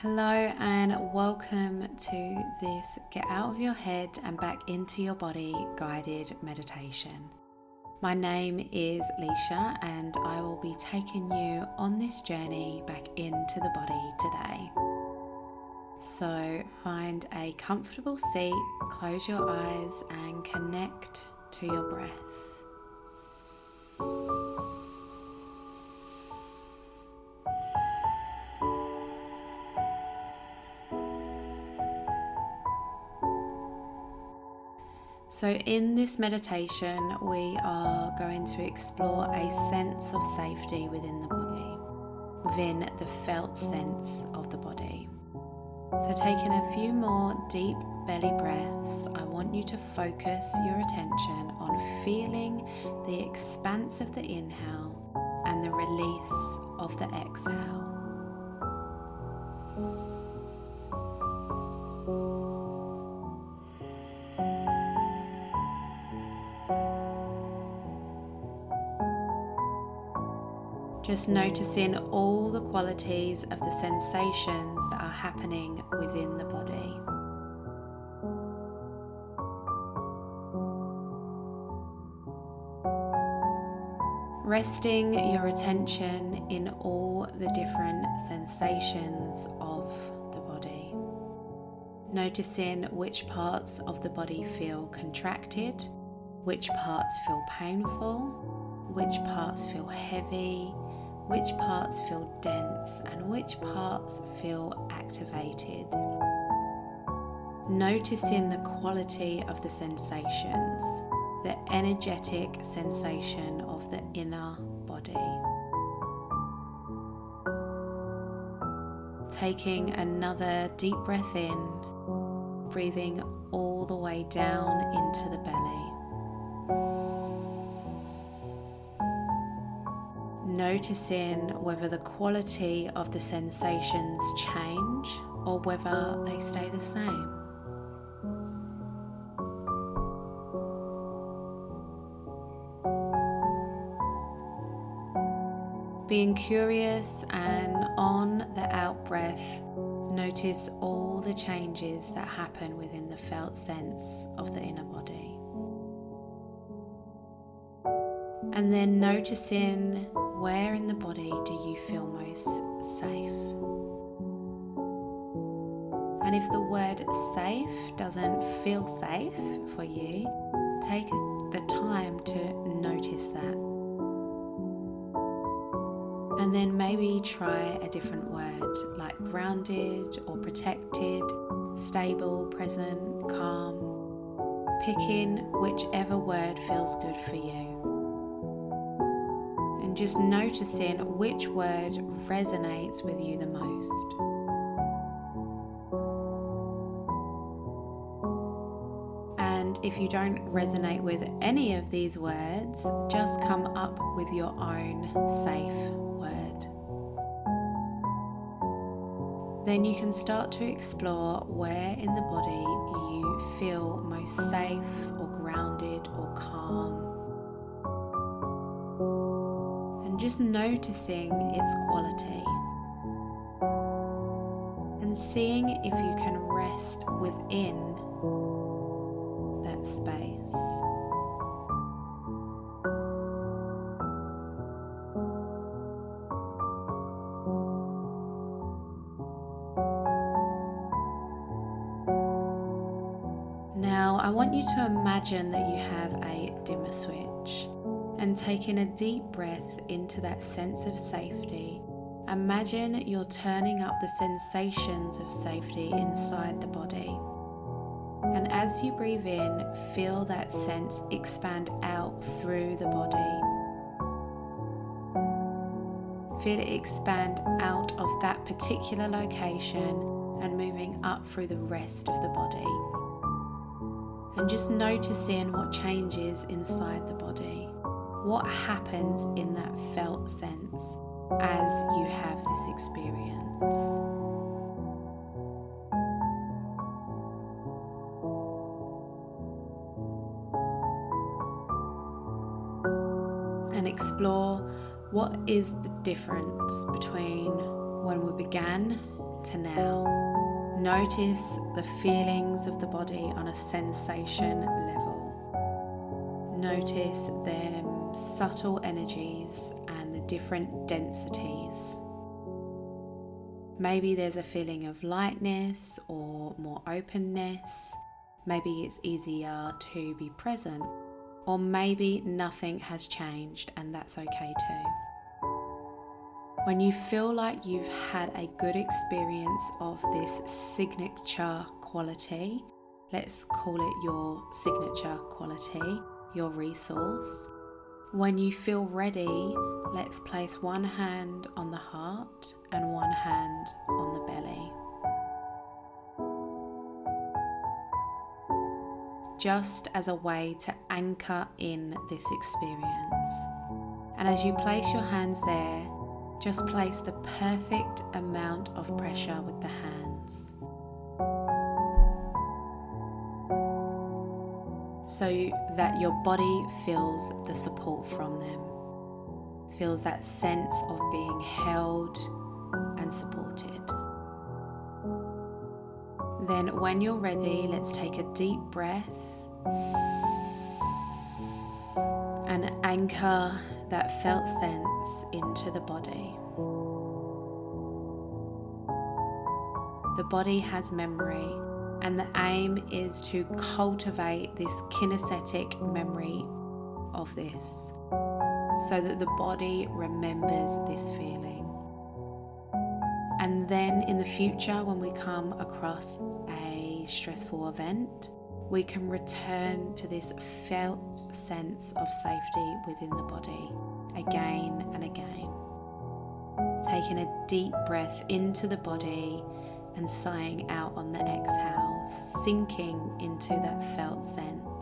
Hello, and welcome to this Get Out of Your Head and Back into Your Body guided meditation. My name is Leashia, and I will be taking you on this journey back into the body today. So, find a comfortable seat, close your eyes, and connect to your breath. So, in this meditation, we are going to explore a sense of safety within the body, within the felt sense of the body. So, taking a few more deep belly breaths, I want you to focus your attention on feeling the expanse of the inhale and the release of the exhale. Just noticing all the qualities of the sensations that are happening within the body. Resting your attention in all the different sensations of the body. Noticing which parts of the body feel contracted, which parts feel painful, which parts feel heavy, which parts feel dense and which parts feel activated. Noticing the quality of the sensations, the energetic sensation of the inner body. Taking another deep breath in, breathing all the way down into the belly. Noticing whether the quality of the sensations change or whether they stay the same. Being curious and on the out breath, notice all the changes that happen within the felt sense of the inner body. And then noticing where in the body do you feel most safe? And if the word safe doesn't feel safe for you, take the time to notice that. And then maybe try a different word like grounded or protected, stable, present, calm. Pick in whichever word feels good for you just noticing which word resonates with you the most. And if you don't resonate with any of these words, just come up with your own safe word. Then you can start to explore where in the body you feel most safe just noticing its quality and seeing if you can rest within that space. Now, I want you to imagine that you have a dimmer switch and taking a deep breath into that sense of safety, imagine you're turning up the sensations of safety inside the body. And as you breathe in, feel that sense expand out through the body. Feel it expand out of that particular location and moving up through the rest of the body. And just noticing what changes inside the body what happens in that felt sense as you have this experience. And explore what is the difference between when we began to now. Notice the feelings of the body on a sensation level. Notice them subtle energies and the different densities. Maybe there's a feeling of lightness or more openness. Maybe it's easier to be present. Or maybe nothing has changed and that's okay too. When you feel like you've had a good experience of this signature quality, let's call it your signature quality, your resource. When you feel ready, let's place one hand on the heart and one hand on the belly. Just as a way to anchor in this experience. And as you place your hands there, just place the perfect amount of pressure with the hands. So that your body feels the support from them, feels that sense of being held and supported. Then, when you're ready, let's take a deep breath and anchor that felt sense into the body. The body has memory, and the aim is to cultivate this kinesthetic memory of this so that the body remembers this feeling. And then in the future, when we come across a stressful event, we can return to this felt sense of safety within the body again and again. Taking a deep breath into the body and sighing out on the exhale, sinking into that felt sense.